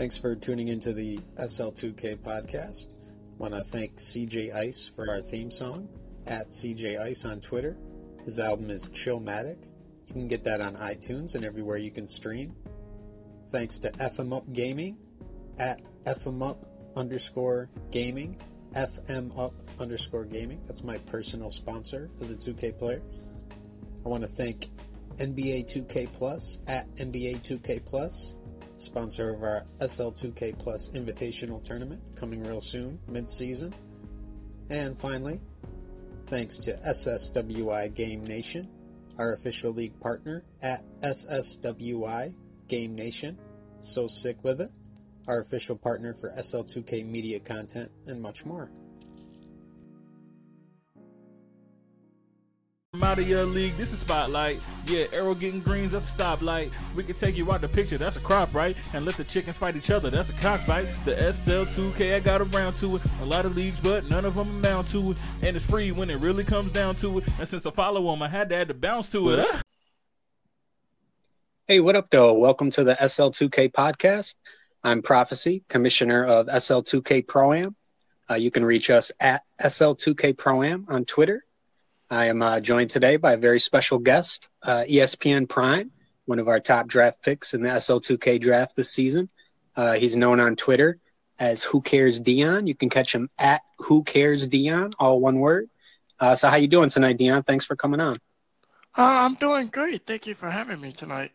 Thanks for tuning into the SL2K podcast. Want to thank CJ Ice for our theme song at CJ Ice on Twitter. His album is Chillmatic. You can get that on iTunes and everywhere you can stream. Thanks to FM Up Gaming at FM Up underscore gaming, FM Up underscore gaming. That's my personal sponsor as a 2K player. I want to thank NBA 2K Plus at NBA 2K Plus, sponsor of our SL2K Plus Invitational Tournament coming real soon, mid season. And finally, thanks to SSWI Game Nation, our official league partner at SSWI Game Nation. So sick with it. Our official partner for SL2K media content and much more. I'm out of your league. This is spotlight. Yeah, arrow getting greens. That's a stoplight. We can take you out the picture. That's a crop, right? And let the chickens fight each other. That's a cockfight. The SL2K, I got around to it. A lot of leagues, but none of them amount to it. And it's free when it really comes down to it. And since I follow them, I had to add the bounce to it. Huh? Hey, what up, though? Welcome to the SL2K podcast. I'm Prophecy, commissioner of SL2K Pro Am. Uh, you can reach us at SL2K Pro Am on Twitter I am uh, joined today by a very special guest, uh, ESPN Prime, one of our top draft picks in the SL2K draft this season. Uh, he's known on Twitter as Who Cares Deon. You can catch him at Who Cares Deon, all one word. Uh, so, how you doing tonight, Dion? Thanks for coming on. Uh, I'm doing great. Thank you for having me tonight.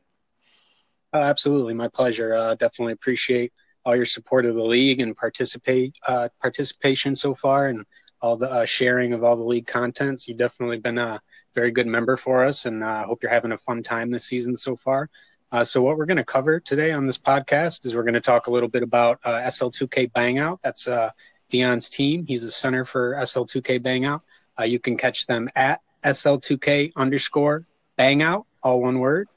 Uh, absolutely, my pleasure. definitely appreciate all your support of the league and participate participation so far, and all the uh, sharing of all the league contents. You've definitely been a very good member for us, and I uh, hope you're having a fun time this season so far. Uh, so, what we're going to cover today on this podcast is we're going to talk a little bit about uh, SL2K Bangout. That's uh, Dion's team. He's a center for SL2K Bangout. Uh, you can catch them at SL2K underscore Bangout, all one word.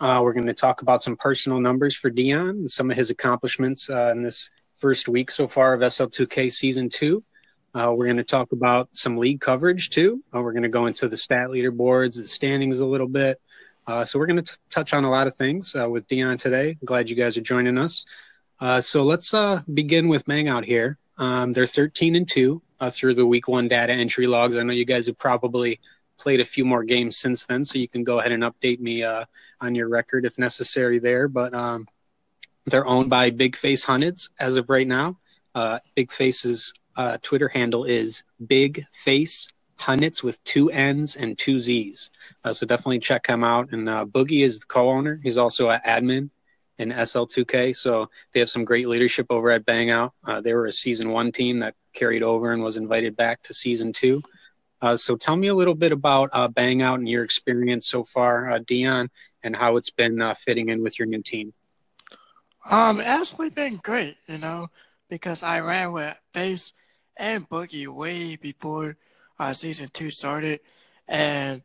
We're going to talk about some personal numbers for Dion and some of his accomplishments in this first week so far of SL2K Season 2. Uh, we're going to talk about some league coverage too. Uh, we're going to go into the stat leaderboards, the standings a little bit. Uh, so we're going to touch on a lot of things uh, with Dion today. Glad you guys are joining us. Uh, so let's uh, begin with Bang out here. Um, they're 13 and two through the week one data entry logs. I know you guys have probably played a few more games since then, so you can go ahead and update me on your record if necessary there. But um, they're owned by Big Face Hunnits as of right now. Big Face is uh, Twitter handle is Big Face Hunnits with two N's and two Z's. Uh, so definitely check him out. And uh, Boogie is the co-owner. He's also an admin in SL2K. So they have some great leadership over at Bangout. Uh, they were a season one team that carried over and was invited back to season two. Uh, so tell me a little bit about uh, Bangout and your experience so far, Dion, and how it's been fitting in with your new team. Um, actually been great, you know, because I ran with Face – and Boogie way before uh, season two started, and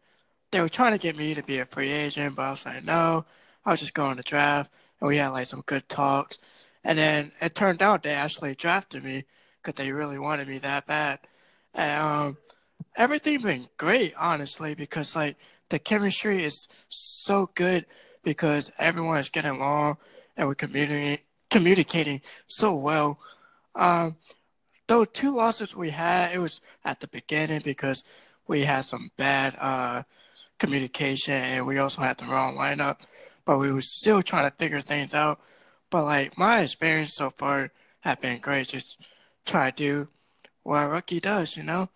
they were trying to get me to be a free agent, but I was like, no, I was just going to draft, and we had like some good talks, and then it turned out they actually drafted me because they really wanted me that bad, and um, everything been great honestly because like the chemistry is so good because everyone is getting along and we're communicating communicating so well. Um, though two losses we had, it was at the beginning because we had some bad uh, communication and we also had the wrong lineup. But we were still trying to figure things out. But like my experience so far have been great. Just try to do what a rookie does, you know.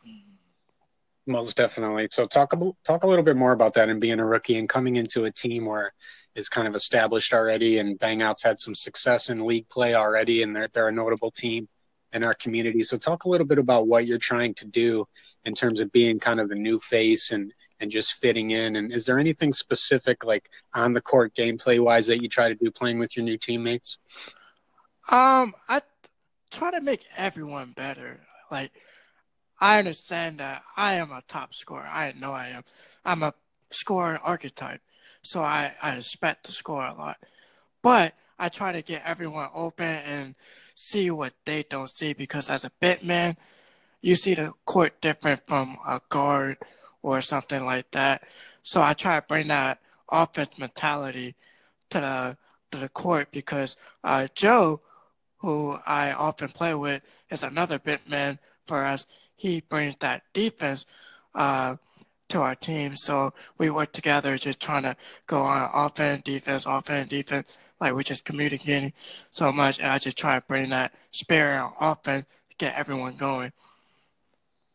Most definitely. So talk about talk a little bit more about that and being a rookie and coming into a team where is kind of established already and Bangout's had some success in league play already and they're they're a notable team in our community. So talk a little bit about what you're trying to do in terms of being kind of the new face and and just fitting in. And is there anything specific like on the court gameplay wise that you try to do playing with your new teammates? Um, I try to make everyone better. Like I understand that I am a top scorer. I know I am. I'm a scorer archetype. So I, I expect to score a lot. But I try to get everyone open and see what they don't see because as a bit man, you see the court different from a guard or something like that. So I try to bring that offense mentality to the to the court because uh, Joe who I often play with, is another big man for us. He brings that defense uh, to our team. So we work together, just trying to go on offense, defense, offense, defense. Like we're just communicating so much, and I just try to bring that spirit on offense to get everyone going.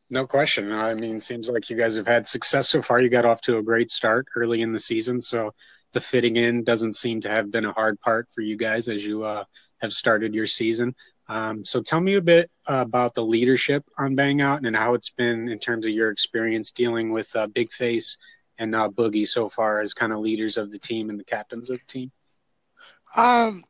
No question. I mean, seems like you guys have had success so far. You got off to a great start early in the season, so the fitting in doesn't seem to have been a hard part for you guys as you uh, have started your season. Um, so tell me a bit uh, about the leadership on Bang Out and how it's been in terms of your experience dealing with uh, Big Face and uh, Boogie so far as kind of leaders of the team and the captains of the team. Um,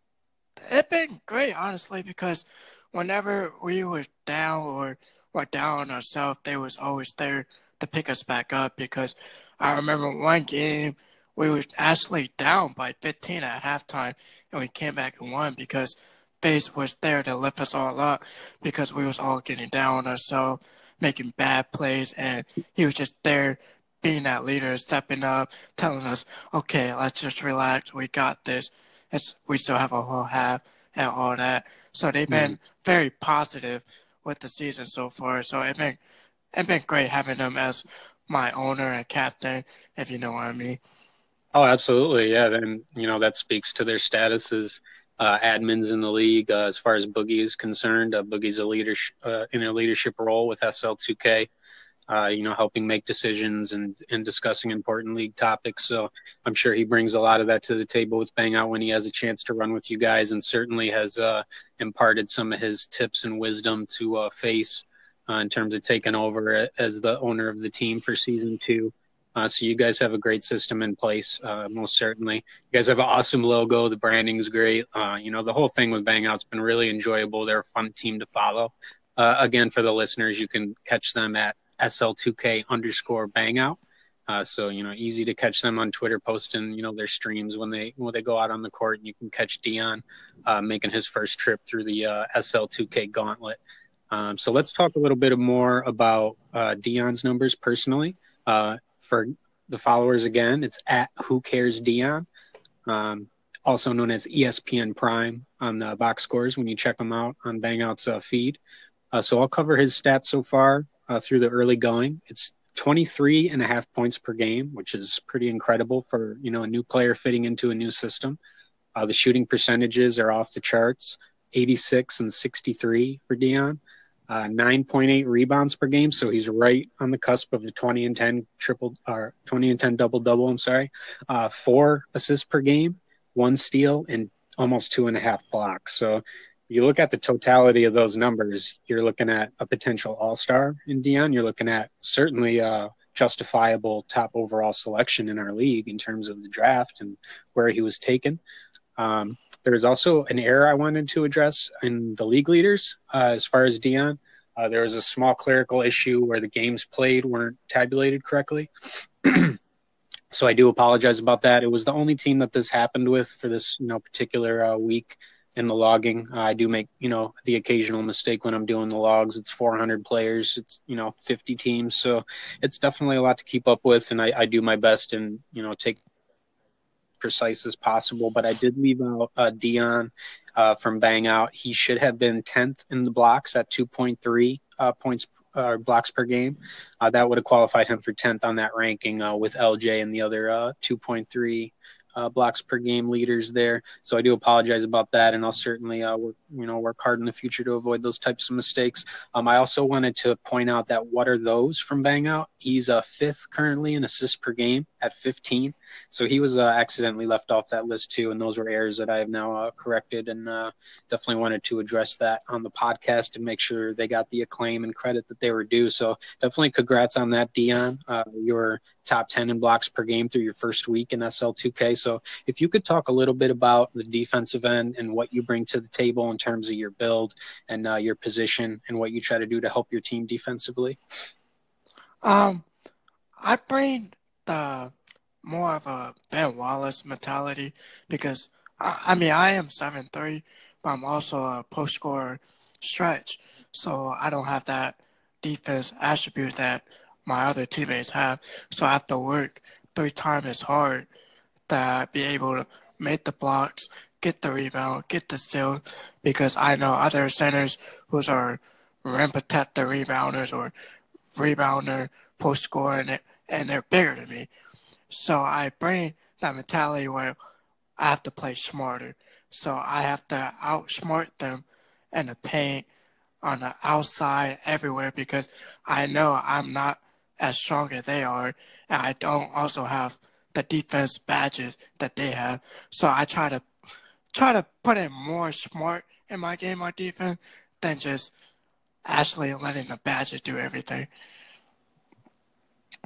it's been great, honestly, because whenever we were down or were down on ourselves, they was always there to pick us back up. Because I remember one game we were actually down by 15 at halftime, and we came back and won because – Face was there to lift us all up because we was all getting down on ourselves, making bad plays, and he was just there being that leader, stepping up, telling us, okay, let's just relax. We got this. It's, we still have a whole half and all that. So they've been mm-hmm. very positive with the season so far. So it's been, it's been great having them as my owner and captain, if you know what I mean. Oh, absolutely. Yeah. Then, you know, that speaks to their status as uh, admins in the league uh, as far as Boogie is concerned. Uh, Boogie's a leader uh, in a leadership role with SL2K. Uh, you know, helping make decisions and, and discussing important league topics. So I'm sure he brings a lot of that to the table with Bang Out when he has a chance to run with you guys, and certainly has uh, imparted some of his tips and wisdom to Face in terms of taking over as the owner of the team for season two. Uh, so you guys have a great system in place, uh, most certainly. You guys have an awesome logo. The branding's great. Uh, you know, the whole thing with Bang Out's been really enjoyable. They're a fun team to follow. Uh, again, for the listeners, you can catch them at SL2K underscore Bang Out. Uh, so you know, easy to catch them on Twitter, posting you know their streams when they when they go out on the court. And you can catch Dion uh, making his first trip through the SL2K Gauntlet. Um, so let's talk a little bit more about Dion's numbers personally. Uh, for the followers again, it's at Who Cares Deon, um, also known as ESPN Prime on the box scores when you check them out on Bangout's uh, feed. Uh, so I'll cover his stats so far uh, through the early going. It's 23 and a half points per game, which is pretty incredible for you know a new player fitting into a new system. Uh, the shooting percentages are off the charts, 86 and 63 for Dion uh, 9.8 rebounds per game. So he's right on the cusp of the 20 and 10 triple or 20 and 10 double double. I'm sorry. Uh, four assists per game, one steal, and almost two and a half blocks. So you look at the totality of those numbers, you're looking at a potential all star in Dion. You're looking at certainly a justifiable top overall selection in our league in terms of the draft and where he was taken. Um, there's also an error I wanted to address in the league leaders uh, as far as Dion. Uh, there was a small clerical issue where the games played weren't tabulated correctly. so I do apologize about that. It was the only team that this happened with for this you know particular uh, week in the logging. Uh, I do make you know the occasional mistake when I'm doing the logs. It's 400 players. It's you know 50 teams, so it's definitely a lot to keep up with, and I, I do my best and you know take precise as possible, but I did leave out uh, Dion uh, from Bang Out. He should have been 10th in the blocks at 2.3 uh, points uh, blocks per game. Uh, that would have qualified him for 10th on that ranking uh, with LJ and the other 2.3 uh, blocks per game leaders there. So I do apologize about that, and I'll certainly uh, work, you know work hard in the future to avoid those types of mistakes. Um, I also wanted to point out that what are those from Bang Out? He's a fifth currently in assists per game at 15. So he was uh, accidentally left off that list too, and those were errors that I have now uh, corrected, and uh, definitely wanted to address that on the podcast and make sure they got the acclaim and credit that they were due. So definitely congrats on that, Dion. Uh, you're top 10 in blocks per game through your first week in SL2K. So if you could talk a little bit about the defensive end and what you bring to the table in terms of your build and uh, your position and what you try to do to help your team defensively. Um, I bring the more of a Ben Wallace mentality because I, I mean I am seven three, but I'm also a post scorer stretch, so I don't have that defense attribute that my other teammates have. So I have to work three times as hard to be able to make the blocks, get the rebound, get the steal, because I know other centers who are rim the rebounders or rebounder, post scorer, and, and they're bigger than me. So I bring that mentality where I have to play smarter. So I have to outsmart them in the paint, on the outside, everywhere, because I know I'm not as strong as they are, and I don't also have the defense badges that they have. So I try to try to put in more smart in my game on defense than just actually letting the badges do everything.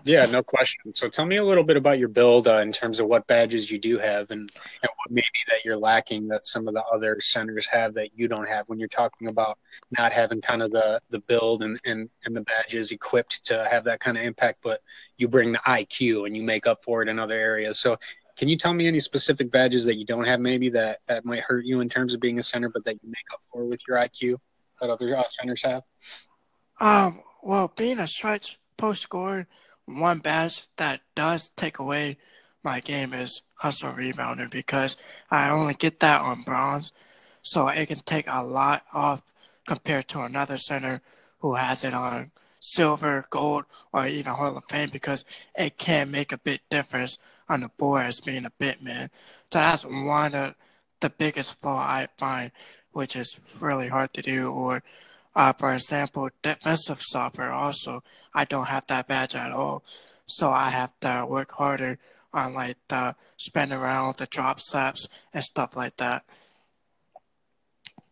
Yeah, no question. So tell me a little bit about your build uh, in terms of what badges you do have and, and what maybe that you're lacking that some of the other centers have that you don't have when you're talking about not having kind of the, the build and, and, and the badges equipped to have that kind of impact, but you bring the IQ and you make up for it in other areas. So can you tell me any specific badges that you don't have maybe that, that might hurt you in terms of being a center, but that you make up for with your IQ that other uh, centers have? Um, well, being a stretch post scorer – one badge that does take away my game is hustle rebounder because I only get that on bronze, so it can take a lot off compared to another center who has it on silver, gold, or even Hall of Fame because it can make a big difference on the board as being a bit man. So that's one of the biggest flaw I find, which is really hard to do, or uh, for example, defensive stopper also, I don't have that badge at all. So I have to work harder on like the spin around the drop steps and stuff like that.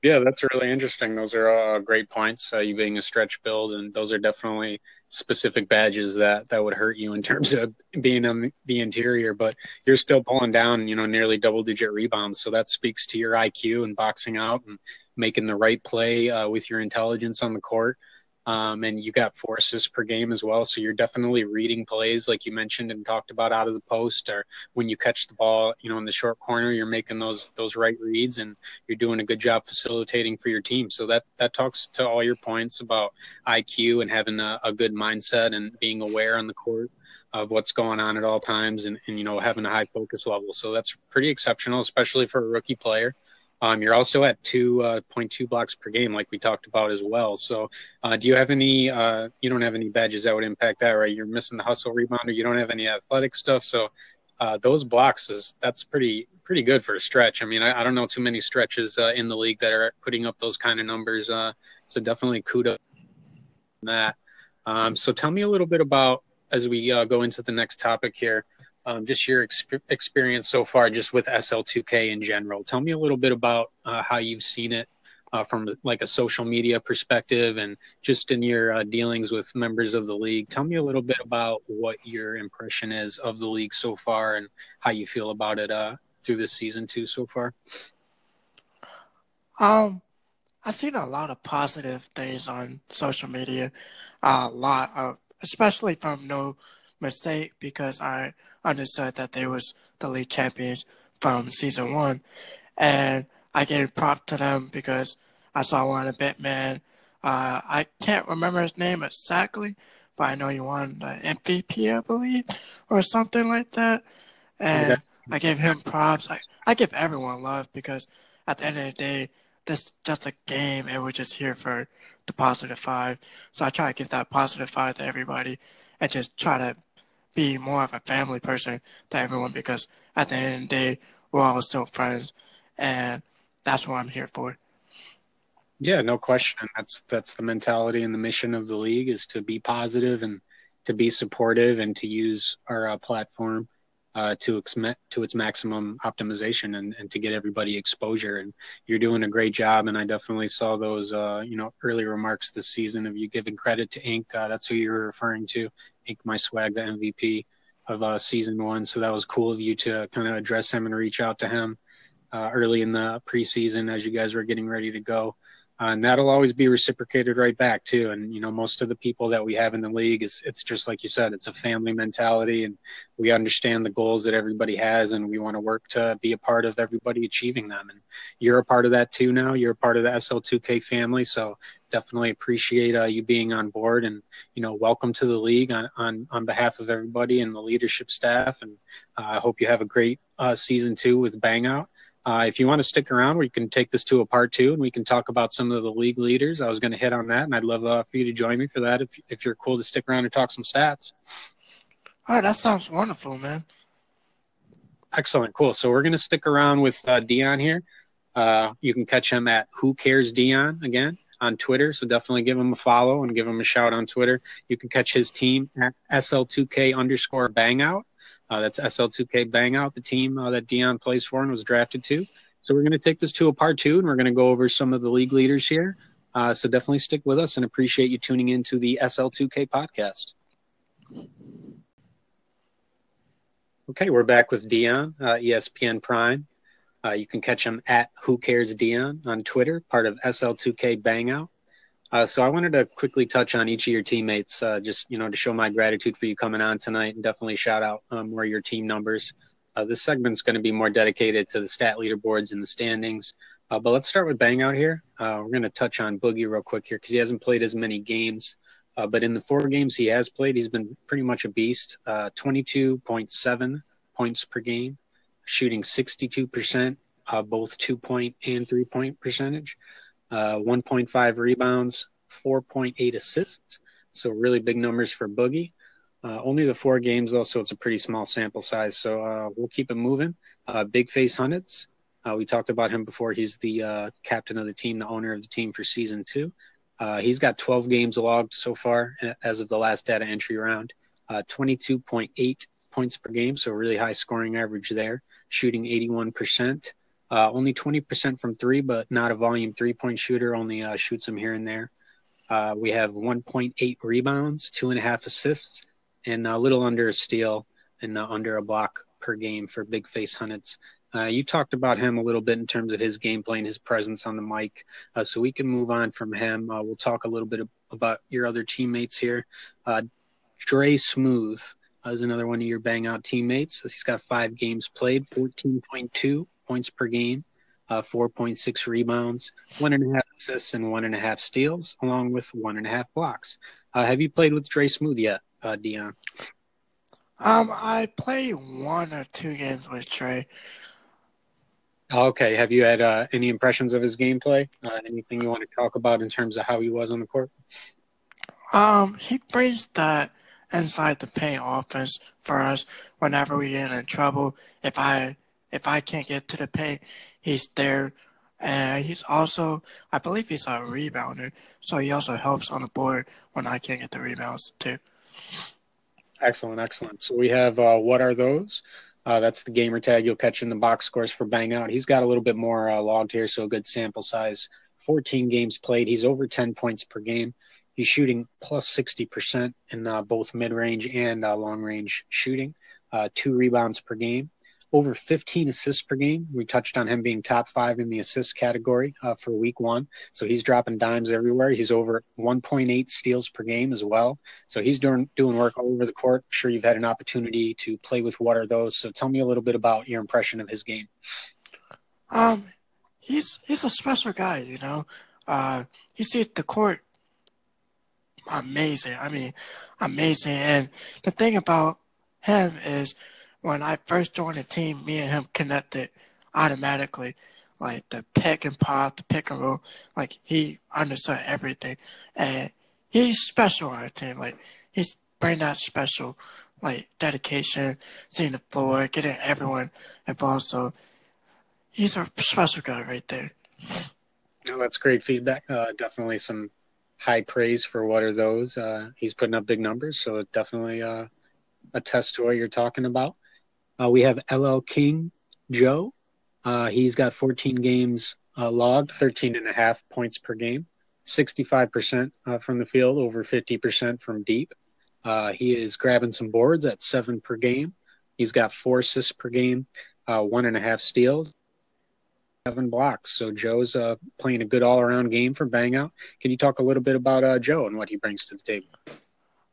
Yeah, that's really interesting. Those are uh, great points. Uh, you being a stretch build, and those are definitely specific badges that that would hurt you in terms of being on the interior. But you're still pulling down, you know, nearly double digit rebounds. So that speaks to your IQ and boxing out and making the right play uh, with your intelligence on the court. Um, and you got four assists per game as well. So you're definitely reading plays, like you mentioned and talked about, out of the post, or when you catch the ball, you know, in the short corner, you're making those those right reads, and you're doing a good job facilitating for your team. So that that talks to all your points about IQ and having a, a good mindset and being aware on the court of what's going on at all times, and, and you know having a high focus level. So that's pretty exceptional, especially for a rookie player. Um, you're also at 2.2 uh, blocks per game, like we talked about as well. So, uh, do you have any? Uh, you don't have any badges that would impact that, right? You're missing the hustle rebounder. You don't have any athletic stuff. So, uh, those blocks is that's pretty pretty good for a stretch. I mean, I, I don't know too many stretches uh, in the league that are putting up those kind of numbers. Uh, so, definitely kudos that. Um, so, tell me a little bit about as we go into the next topic here um, just your experience so far, just with SL2K in general. Tell me a little bit about uh, how you've seen it uh, from like a social media perspective, and just in your uh, dealings with members of the league. Tell me a little bit about what your impression is of the league so far, and how you feel about it uh, through this season too so far. Um, I've seen a lot of positive things on social media, a lot of, especially from No Mistake, because I understood that they was the league champions from season one, and I gave prop to them because I saw one of Bitman. Uh, I can't remember his name exactly, but I know he won the MVP, I believe, or something like that. And okay. I gave him props. I, I give everyone love because at the end of the day, this just a game and we're just here for the positive five. So I try to give that positive five to everybody and just try to be more of a family person to everyone because at the end of the day, we're all still friends, and that's what I'm here for. Yeah, no question. That's that's the mentality and the mission of the league is to be positive and to be supportive and to use our uh, platform uh, to ex- to its maximum optimization and, and to get everybody exposure. And you're doing a great job. And I definitely saw those, uh, you know, early remarks this season of you giving credit to Ink. Uh, that's who you were referring to. Ink My Swag, the MVP of uh, season one. So that was cool of you to kind of address him and reach out to him uh, early in the preseason as you guys were getting ready to go and that'll always be reciprocated right back too. And you know, most of the people that we have in the league is it's just like you said, it's a family mentality, and we understand the goals that everybody has, and we want to work to be a part of everybody achieving them. And you're a part of that too now. You're a part of the SL2K family, so definitely appreciate uh, you being on board, and you know, welcome to the league on on on behalf of everybody and the leadership staff. And uh, I hope you have a great uh, season two with Bang Out. Uh, if you want to stick around, we can take this to a part two and we can talk about some of the league leaders. I was going to hit on that, and I'd love uh, for you to join me for that if, if you're cool to stick around and talk some stats. All right, that sounds wonderful, man. Excellent, cool. So we're going to stick around with uh, Dion here. Uh, you can catch him at Who Cares Deon again on Twitter. So definitely give him a follow and give him a shout on Twitter. You can catch his team at SL2K underscore Bangout. Uh, that's SL2K Bangout, the team uh, that Dion plays for and was drafted to. So we're going to take this to a part two, and we're going to go over some of the league leaders here. Uh, so definitely stick with us, and appreciate you tuning into the SL2K podcast. Okay, we're back with Dion, uh, ESPN Prime. Uh, you can catch him at Who Cares Deon on Twitter, part of SL2K Bangout. Uh, so I wanted to quickly touch on each of your teammates, uh, just you know, to show my gratitude for you coming on tonight, and definitely shout out um, more of your team numbers. Uh, this segment's going to be more dedicated to the stat leaderboards and the standings. Uh, but let's start with Bang out here. Uh, we're going to touch on Boogie real quick here because he hasn't played as many games. Uh, but in the four games he has played, he's been pretty much a beast. 22.7 points per game, shooting 62%, uh, both two point and three point percentage, uh, 1.5 rebounds, 4.8 assists. So really big numbers for Boogie. Uh, only the four games though, so it's a pretty small sample size. So uh, we'll keep it moving. Uh, big face Hunnits. Uh, we talked about him before. He's the captain of the team, the owner of the team for season two. he's got 12 games logged so far as of the last data entry round. 22.8 points per game, so really high scoring average there, shooting 81%. Uh, only 20% from three, but not a volume three point shooter, only uh, shoots them here and there. Uh, we have 1.8 rebounds, two and a half assists, and a little under a steal and uh, under a block per game for Big Face Hunnits. Uh, you talked about him a little bit in terms of his gameplay and his presence on the mic, uh, so we can move on from him. we'll talk a little bit about your other teammates here. Dre Smooth is another one of your bang out teammates. He's got five games played, 14.2 points per game, uh, 4.6 rebounds, one and a half assists, and one and a half steals, along with one and a half blocks. Uh, have you played with Dre Smooth yet, uh, Dion? Um, I played one or two games with Trey. Okay. Have you had uh, any impressions of his gameplay? Uh, anything you want to talk about in terms of how he was on the court? Um, he brings that inside the paint offense for us whenever we get in trouble. If I if I can't get to the paint, he's there. And he's also, I believe he's a rebounder, so he also helps on the board when I can't get the rebounds too. Excellent, excellent. So we have uh, what are those? Uh, that's the gamer tag you'll catch in the box scores for Bang Out. He's got a little bit more uh, logged here, so a good sample size. 14 games played. He's over 10 points per game. He's shooting plus 60% in uh, both mid range and uh, long range shooting. Uh, two rebounds per game over 15 assists per game. We touched on him being top five in the assist category uh, for week one. So he's dropping dimes everywhere. He's over 1.8 steals per game as well. So he's doing doing work all over the court. I'm sure you've had an opportunity to play with what are those. So tell me a little bit about your impression of his game. Um, he's he's a special guy. You know, uh, he sees the court amazing. I mean, amazing. And the thing about him is when I first joined the team, me and him connected automatically. Like the pick and pop, the pick and roll, like he understood everything, and he's special on the team. Like he's bringing that special, like dedication, seeing the floor, getting everyone involved. So he's a special guy right there. No, that's great feedback. Uh, definitely some high praise for what are those. Uh, he's putting up big numbers, so it definitely uh, attests to what you're talking about. Uh, we have LL King Joe. Uh, he's got 14 games uh, logged, 13 and a half points per game, 65% uh, from the field, over 50% from deep. Uh, he is grabbing some boards at seven per game. He's got four assists per game, uh, one and a half steals, seven blocks. So Joe's playing a good all-around game for Bang Out. Can you talk a little bit about Joe and what he brings to the table?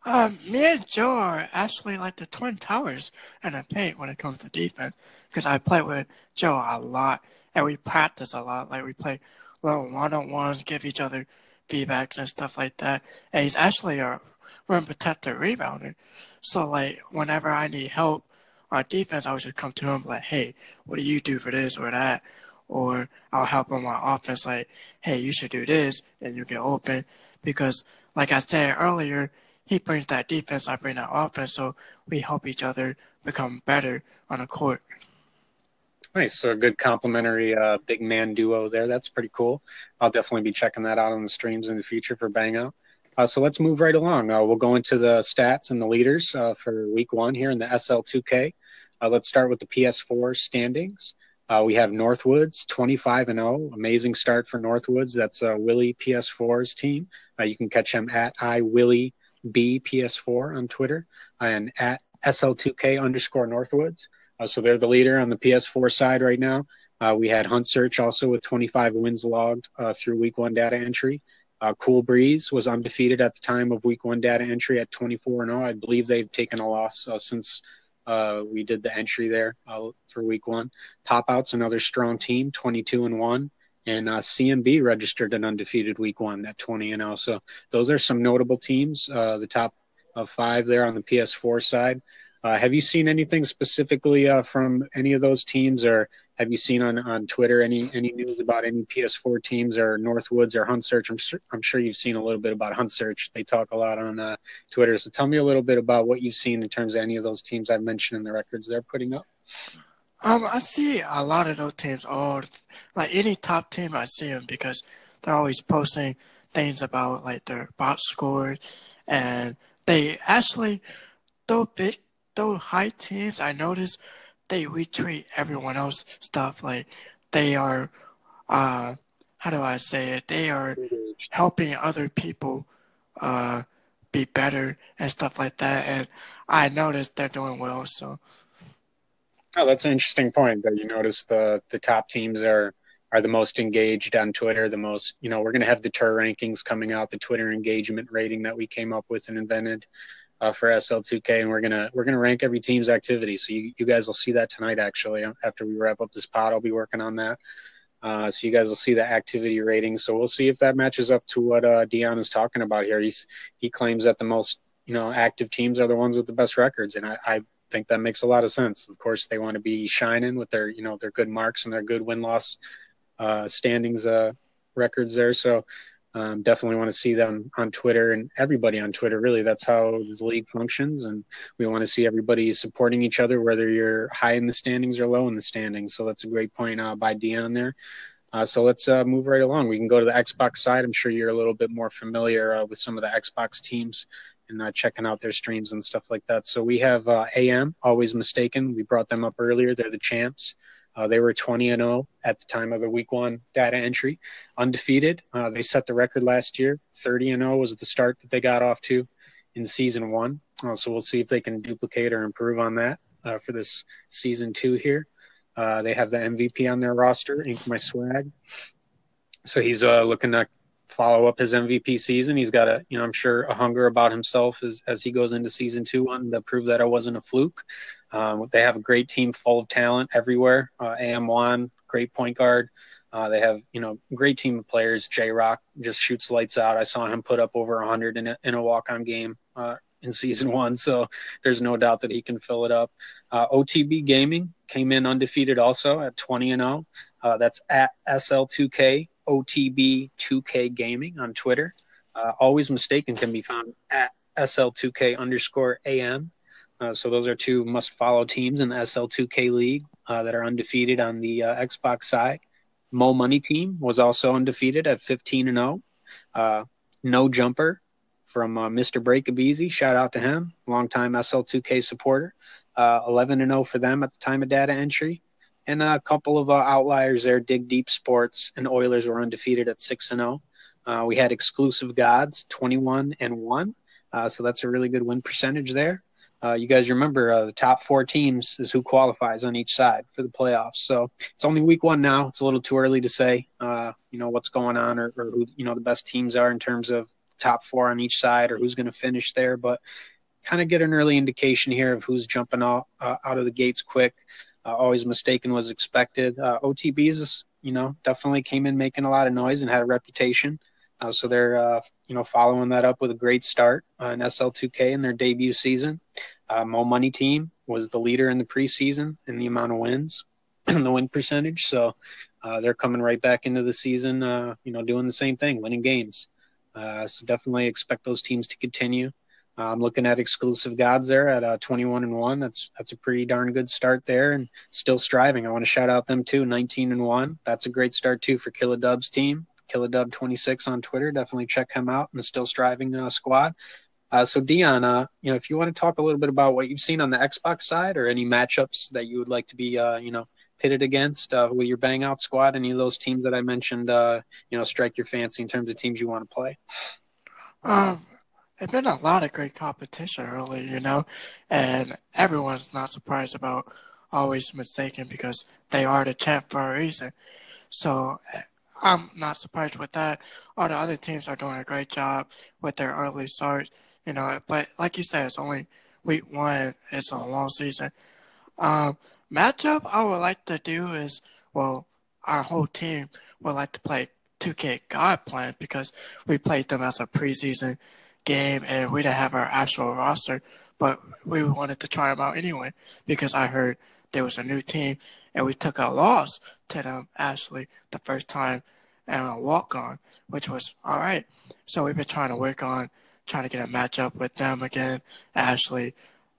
Um, me and Joe are actually like the twin towers in the paint when it comes to defense because I play with Joe a lot and we practice a lot. Like we play little one-on-ones, give each other feedbacks and stuff like that. And he's actually a rim protector rebounder. So like whenever I need help on defense, I would just come to him like, hey, what do you do for this or that? Or I'll help him on offense like, hey, you should do this and you get open. Because like I said earlier, he brings that defense, I bring that offense, so we help each other become better on the court. Nice. So a good complementary uh, big man duo there. That's pretty cool. I'll definitely be checking that out on the streams in the future for Bang Out. Uh, so let's move right along. Uh, we'll go into the stats and the leaders uh, for week one here in the SL2K. Uh, let's start with the PS4 standings. Uh, we have Northwoods 25 and 0. Amazing start for Northwoods. That's Willie PS4's team. you can catch him at I Willie B PS4 on Twitter and at SL2K underscore Northwoods. Uh, so they're the leader on the PS4 side right now. Uh, we had Hunt Search also with 25 wins logged uh, through week one data entry. Uh, cool Breeze was undefeated at the time of week one data entry at 24 and 0. I believe they've taken a loss uh, since uh, we did the entry there for week one. Pop Out's another strong team, 22 and 1. And CMB registered an undefeated week one at 20 and 0. So those are some notable teams. the top of five there on the PS4 side. Uh, have you seen anything specifically uh, from any of those teams, or have you seen on, on Twitter any any news about any PS4 teams or Northwoods or Hunt Search? I'm sure I'm sure you've seen a little bit about Hunt Search. They talk a lot on uh, Twitter. So tell me a little bit about what you've seen in terms of any of those teams I've mentioned in the records they're putting up. Um, I see a lot of those teams. All like any top team, I see them because they're always posting things about like their bot scores, and they actually though big those high teams, I notice they retweet everyone else stuff. Like they are, uh, how do I say it? They are helping other people uh, be better and stuff like that. And I noticed they're doing well. So. Oh, that's an interesting point. That you notice the the top teams are are the most engaged on Twitter. The most, you know, we're going to have the tour rankings coming out, the Twitter engagement rating that we came up with and invented uh, for SL2K, and we're gonna we're gonna rank every team's activity. So you, you guys will see that tonight. Actually, after we wrap up this pod, I'll be working on that. Uh, so you guys will see the activity rating. So we'll see if that matches up to what uh, Dion is talking about here. He's he claims that the most you know active teams are the ones with the best records, and I, I think that makes a lot of sense. Of course, they want to be shining with their you know their good marks and their good win loss uh, standings uh, records there. So um, definitely want to see them on Twitter and everybody on Twitter. Really, that's how the league functions, and we want to see everybody supporting each other, whether you're high in the standings or low in the standings. So that's a great point uh, by Dion there. Uh, so let's uh, move right along. We can go to the Xbox side. I'm sure you're a little bit more familiar uh, with some of the Xbox teams and uh, checking out their streams and stuff like that. So we have uh, AM, always mistaken. We brought them up earlier. They're the champs. Uh, they were 20 and 0 at the time of the week one data entry, undefeated. Uh, they set the record last year. 30 and 0 was the start that they got off to in season one. Uh, so we'll see if they can duplicate or improve on that uh, for this season two here. They have the MVP on their roster, Ink My Swag. So he's looking to follow up his MVP season. He's got a, you know, I'm sure a hunger about himself as as he goes into season two, wanting to prove that it wasn't a fluke. Um, they have a great team full of talent everywhere. Uh, AM1, great point guard. Uh, they have, you know, great team of players. J Rock just shoots lights out. I saw him put up over 100 in a, in a walk on game uh, in season one, so there's no doubt that he can fill it up. Uh, OTB Gaming came in undefeated also at 20 and 0. Uh, that's at SL2K OTB 2K Gaming on Twitter. Uh, Always Mistaken can be found at SL2K underscore AM. Uh, so those are two must follow teams in the SL2K League uh, that are undefeated on the uh, Xbox side. Mo Money Team was also undefeated at 15 and 0. Uh, no Jumper from uh, Mr. Breakabeezy. Shout out to him, longtime SL2K supporter. 11 and 0 for them at the time of data entry. And a couple of outliers there. Dig Deep Sports and Oilers were undefeated at 6 and 0. we had Exclusive Gods 21 and 1. so that's a really good win percentage there uh, you guys remember uh, the top four teams is who qualifies on each side for the playoffs. So it's only week one now. It's a little too early to say, uh, you know, what's going on or, or, who, you know, the best teams are in terms of top four on each side or who's going to finish there. But kind of get an early indication here of who's jumping out, uh, out of the gates quick. Uh, always mistaken was expected. Uh, OTBs, you know, definitely came in making a lot of noise and had a reputation. Uh, so they're uh, you know following that up with a great start uh, in SL2K in their debut season. Uh, Mo Money Team was the leader in the preseason in the amount of wins and the win percentage. So they're coming right back into the season, you know, doing the same thing, winning games. So definitely expect those teams to continue. Uh, I'm looking at exclusive gods there at uh, 21 and one. That's that's a pretty darn good start there, and still striving. I want to shout out them too, 19 and one. That's a great start too for Killa Dub's team. Killa Dub 26 on Twitter. Definitely check him out and the Still Striving uh, squad. Uh, so Dion, uh, you know, if you want to talk a little bit about what you've seen on the Xbox side or any matchups that you would like to be, uh, you know, pitted against with your bang out squad, any of those teams that I mentioned, you know, strike your fancy in terms of teams you want to play. Um, it's been a lot of great competition early, you know, and everyone's not surprised about always mistaken because they are the champ for a reason. So I'm not surprised with that. All the other teams are doing a great job with their early starts, you know. But like you said, it's only week one. It's a long season. Um, matchup I would like to do is well, our whole team would like to play 2K God Plan because we played them as a preseason game and we didn't have our actual roster, but we wanted to try them out anyway because I heard there was a new team and we took a loss to them actually the first time and a walk on, which was all right. So we've been trying to work on trying to get a matchup with them again, actually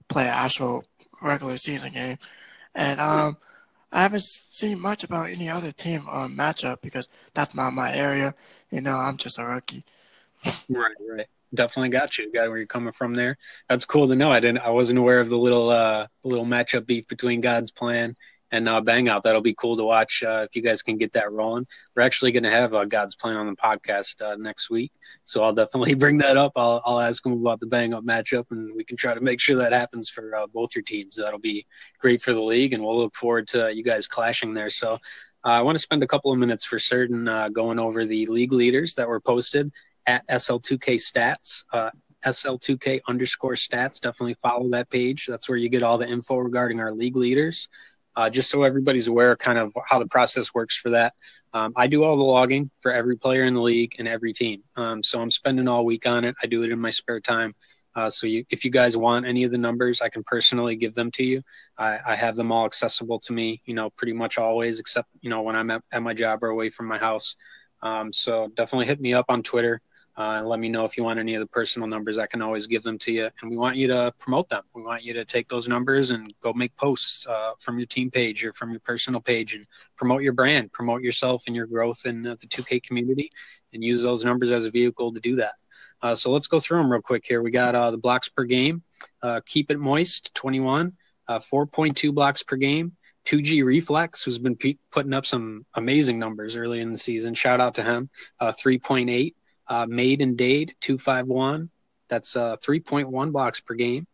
play an actual regular season game. And um, I haven't seen much about any other team on matchup because that's not my area. You know, I'm just a rookie. Right, right. Definitely got you. Got where you're coming from there. That's cool to know. I didn't. I wasn't aware of the little uh little matchup beef between God's Plan and uh, Bang Out. That'll be cool to watch uh, if you guys can get that rolling. We're actually going to have uh, God's Plan on the podcast uh, next week, so I'll definitely bring that up. I'll, I'll ask him about the Bang Out matchup, and we can try to make sure that happens for uh, both your teams. That'll be great for the league, and we'll look forward to you guys clashing there. So. Uh, I want to spend a couple of minutes for certain going over the league leaders that were posted at SL2K Stats. SL2K underscore stats. Definitely follow that page. That's where you get all the info regarding our league leaders uh, just so everybody's aware kind of how the process works for that. Um, I do all the logging for every player in the league and every team. Um, so I'm spending all week on it. I do it in my spare time. Uh, so you, if you guys want any of the numbers, I can personally give them to you. I, I, have them all accessible to me, you know, pretty much always, except you know when I'm at, at my job or away from my house. Um, so definitely hit me up on Twitter uh, let me know if you want any of the personal numbers. I can always give them to you. And we want you to promote them. We want you to take those numbers and go make posts uh, from your team page or from your personal page and promote your brand, promote yourself and your growth in uh, the 2K community, and use those numbers as a vehicle to do that. Uh, so let's go through them real quick here. We got uh, the blocks per game. Uh, keep it moist, 21, 4.2 blocks per game. 2G Reflex, who's been putting up some amazing numbers early in the season. Shout out to him. 3.8. Uh, Made and Dade, 251. That's uh, 3.1 blocks per game.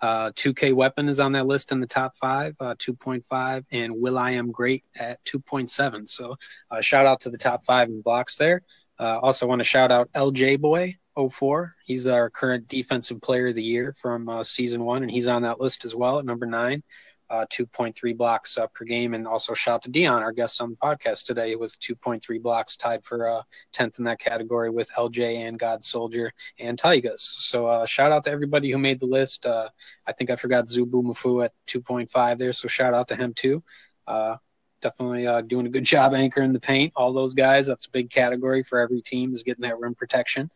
Uh, 2K Weapon is on that list in the top five, uh, 2.5, and Will I Am Great at 2.7. So uh, shout out to the top five in blocks there. Uh, also want to shout out LJ Boy 04. He's our current defensive player of the year from season one, and he's on that list as well at number nine uh, 2.3 blocks uh, per game. And also shout out to Dion, our guest on the podcast today, with 2.3 blocks, tied for uh, 10th in that category with LJ and God Soldier and Tigers. So uh, shout out to everybody who made the list. Uh, I think I forgot Zubu Mafu at 2.5 there, so shout out to him too. Uh, definitely doing a good job anchoring the paint. All those guys, that's a big category for every team is getting that rim protection.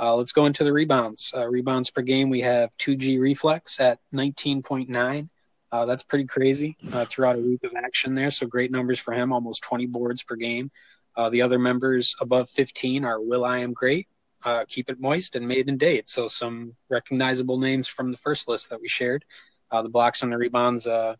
Uh, let's go into the rebounds. Uh, rebounds per game, we have 2G Reflex at 19.9. Uh, that's pretty crazy uh, throughout a week of action there. So great numbers for him, almost 20 boards per game. Uh, the other members above 15 are Will I Am Great, uh, Keep It Moist, and Made and Date. So some recognizable names from the first list that we shared. Uh, the blocks and the rebounds, uh,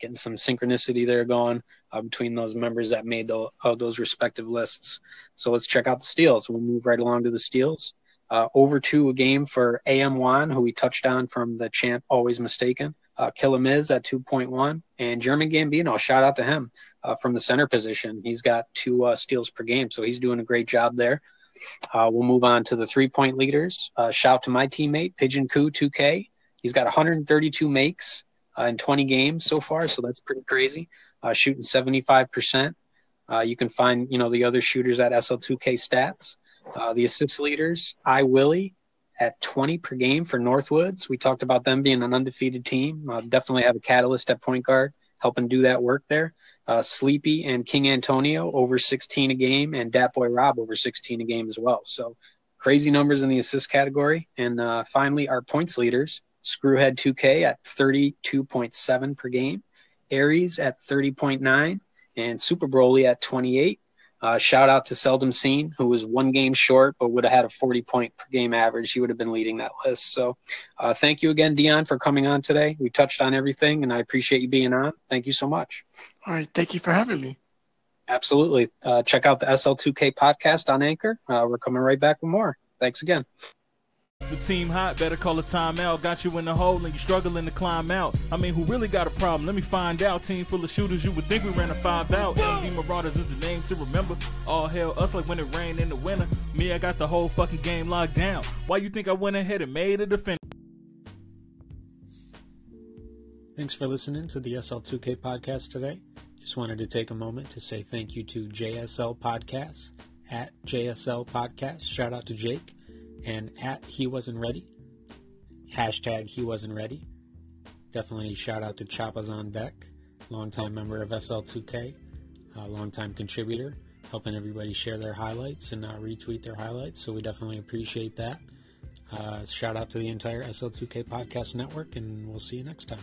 getting some synchronicity there going between those members that made the, those respective lists. So let's check out the steals. We'll move right along to the steals. over two a game for AM1, who we touched on from the champ Always Mistaken uh, Killer Miz at 2.1, and German Gambino. Shout out to him uh, from the center position. He's got two uh, steals per game, so he's doing a great job there. Uh, we'll move on to the three point leaders. Uh, shout to my teammate Pigeon Koo 2K. He's got 132 makes uh, in 20 games so far, so that's pretty crazy. shooting 75%. you can find you know the other shooters at SL2K stats. the assist leaders, I Willie at 20 per game for Northwoods. We talked about them being an undefeated team. Uh, definitely have a catalyst at point guard helping do that work there. Uh, Sleepy and King Antonio over 16 a game, and Dat Boy Rob over 16 a game as well. So crazy numbers in the assist category. And uh, finally, our points leaders Screwhead 2K at 32.7 per game, Aries at 30.9, and Super Broly at 28. Uh, shout out to Seldom Seen, who was one game short, but would have had a 40 point per game average. He would have been leading that list. So, uh, thank you again, Deon, for coming on today. We touched on everything, and I appreciate you being on. Thank you so much. All right. Thank you for having me. Absolutely. Uh, check out the SL2K podcast on Anchor. Uh, we're coming right back with more. Thanks again. The team hot, better call a timeout. Got you in the hole and you struggling to climb out. I mean, who really got a problem? Let me find out. Team full of shooters, you would think we ran a five out. MD Marauders is the name to remember. All hell, us like when it rained in the winter. Me, I got the whole fucking game locked down. Why you think I went ahead and made a defense? Thanks for listening to the SL2K podcast today. Just wanted to take a moment to say thank you to JSL Podcasts at JSL Podcast. Shout out to Jake and at He Wasn't Ready. Hashtag He Wasn't Ready. Definitely shout out to Choppas on Deck, longtime member of SL2K, a longtime contributor, helping everybody share their highlights and uh, retweet their highlights. So we definitely appreciate that. Uh, shout out to the entire SL2K podcast network, and we'll see you next time.